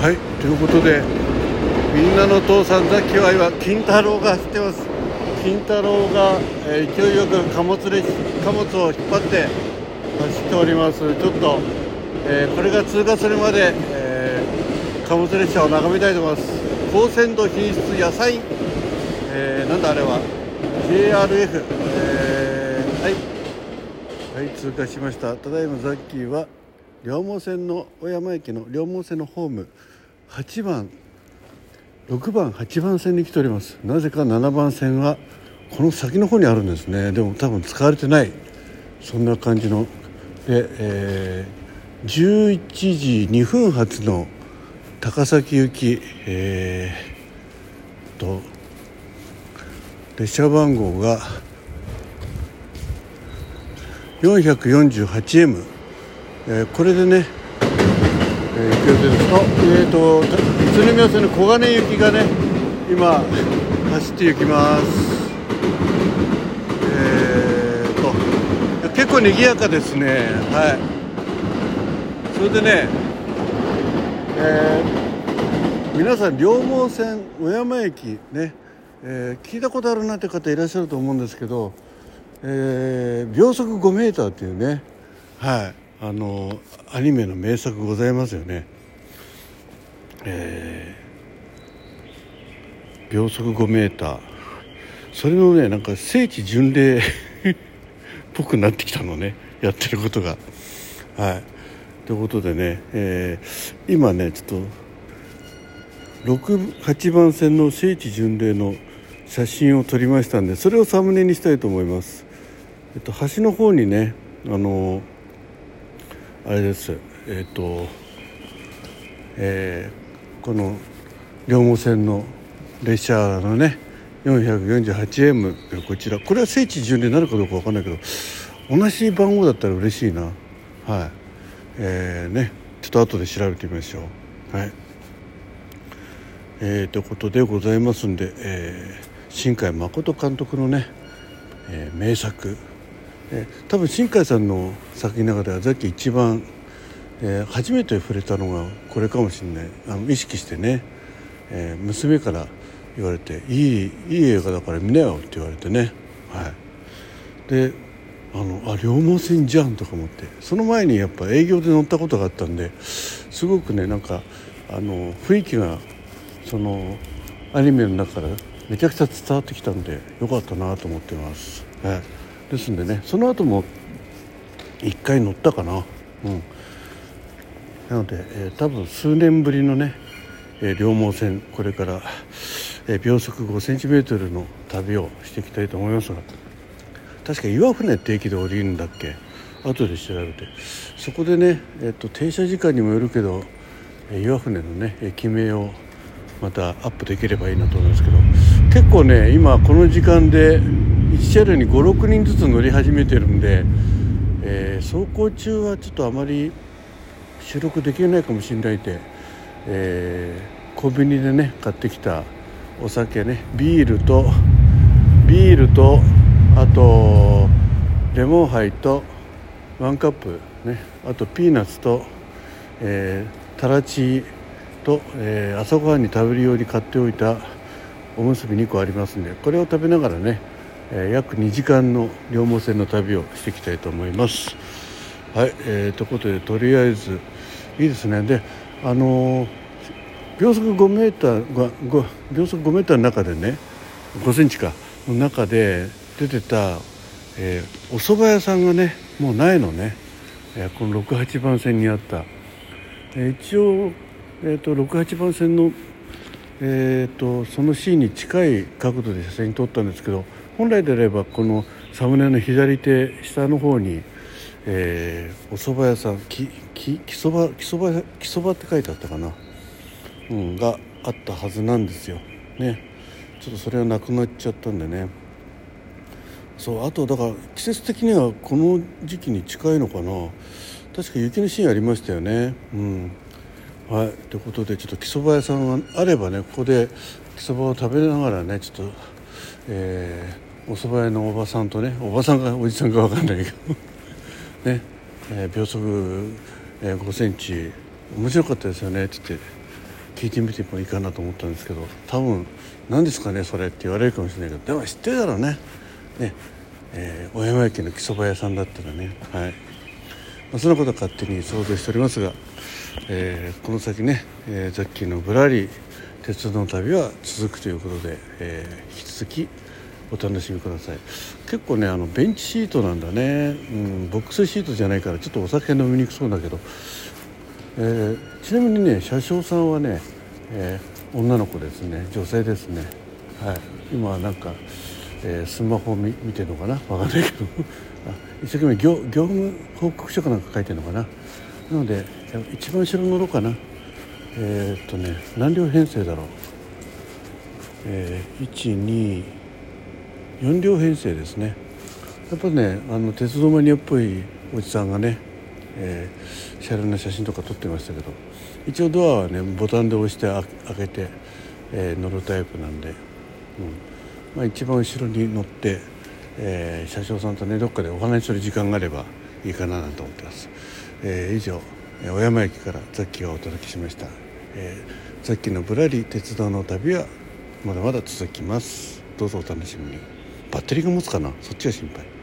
はいということでみんなの父さんザキは金太郎が走ってます。金太郎が、えー、勢いよく貨物列貨物を引っ張って走っております。ちょっと、えー、これが通過するまで、えー、貨物列車を眺めたいと思います。高鮮度品質野菜、えー、なんだあれは JRF、えー、はい。はい通過しました。ただいまザッキーは両毛線の小山駅の両毛線のホーム8番6番8番線に来ております。なぜか7番線はこの先の方にあるんですね。でも多分使われてないそんな感じの。で、えー、11時2分発の高崎行きえー、と列車番号が 448M、えー、これでねえー、行く予定です。あえっ、ー、と宇都宮線の小金行きがね今走って行きます。えーと結構賑やかですね。はい。それでねえー、皆さん両毛線小山駅ね、えー、聞いたことあるなって方いらっしゃると思うんですけど、えー、秒速5メーターっていうね。はい。あのアニメの名作ございますよね。えー、秒速5メーターそれのねなんか聖地巡礼 っぽくなってきたのねやってることが。はいということでね、えー、今ねちょっと68番線の聖地巡礼の写真を撮りましたんでそれをサムネにしたいと思います。えっと、橋の方にねあのあれです。えっ、ー、とえー、この両毛線の列車のね 448M こちら。これは聖地巡礼になるかどうか分かんないけど同じ番号だったら嬉しいな。はい。えーね、ちょっと後で調べてみましょう。はい。えー、ということでございますんで、えー、新海誠監督のね、えー、名作えー、多分新海さんの作品の中ではさっき一番、えー、初めて触れたのがこれかもしれない。あの意識してね、えー、娘から言われて「いいいい映画だから見なよ」って言われてね、はい、であのあ両毛線じゃんとか思って。その前にやっぱ営業で乗ったことがあったんですごくねなんかあの雰囲気がそのアニメの中からめちゃくちゃ伝わってきたんでよかったなと思ってます。はい。ですんでね。その後も1回乗ったかな。うん。なので、えー、多分数年ぶりのね、えー、両毛線これから、えー、秒速 5cm の旅をしていきたいと思いますが確か岩船って駅で降りるんだっけ？後で調べて。そこでね、えーと、停車時間にもよるけど、え岩船のね駅名をまたアップできればいいなと思いますけど結構ね今この時間で1車両に56人ずつ乗り始めてるんで、えー、走行中はちょっとあまり収録できないかもしれないで、えー、コンビニでね買ってきたお酒ねビールとビールとあとレモンハイとワンカップねあとピーナッツと、えー、タラチと、えー、朝ごはんに食べるように買っておいたおむすび2個ありますんでこれを食べながらねえー、約2時間の両毛線の旅をしていきたいと思います。はい、えー、ということでとりあえずいいですね。であのー、秒速5メーターが秒速5メーターの中でね5センチかの中で出てた、えー、お蕎麦屋さんがねもうないのね、えー、この68番線にあった、えー、一応、えーと、68番線の、えーとそのシーンに近い角度で写真撮ったんですけど本来であればこのサムネの左手下の方に、えー、お蕎麦屋さんきききそばきそばきそばって書いてあったかな、うん、があったはずなんですよ。ね。ちょっとそれはなくなっちゃったんでね。そうあとだから季節的にはこの時期に近いのかな。確か雪のシーンありましたよね。うん。はい。ということでちょっと木そば屋さんがあればねここで木そばを食べながらねちょっとえーお蕎麦屋のおばさんとねおばさんかおじさんか分かんないけど ね、えー、秒速、えー、5センチ面白かったですよねって言って聞いてみてもいいかなと思ったんですけど多分何ですかねそれって言われるかもしれないけどでも知ってるだろうね。ねえー、小山駅の木そば屋さんだったらねはい、まあ、そんなことは勝手に想像しておりますが、えー、この先ね、えー、ザッキーのぶらり鉄道の旅は続くということで、えー、引き続きお楽しみください。結構ねあのベンチシートなんだね、うん、ボックスシートじゃないからちょっとお酒飲みにくそうだけど、えー、ちなみにね車掌さんはね、えー、女の子ですね。女性ですね。はい。今はなんか、えー、スマホ見見てるのかな？わかんないけど。一生懸命業業務報告書かなんか書いてるのかな？なので一番後ろ乗ろうかな。えー、っとね何両編成だろう？えー、12 4両編成ですね。やっぱねあの鉄道マニアっぽいおじさんがね、えー、車両の写真とか撮ってましたけど一応ドアはねボタンで押して開けて、えー、乗るタイプなんで、うん。まあ、一番後ろに乗って、えー、車掌さんとねどっかでお話しする時間があればいいかななんて思ってます、えー、以上小山駅からザッキーがお届けしました、えー、ザッキーのぶらり鉄道の旅はまだまだ続きます。どうぞお楽しみに。バッテリーが持つかな。そっちが心配。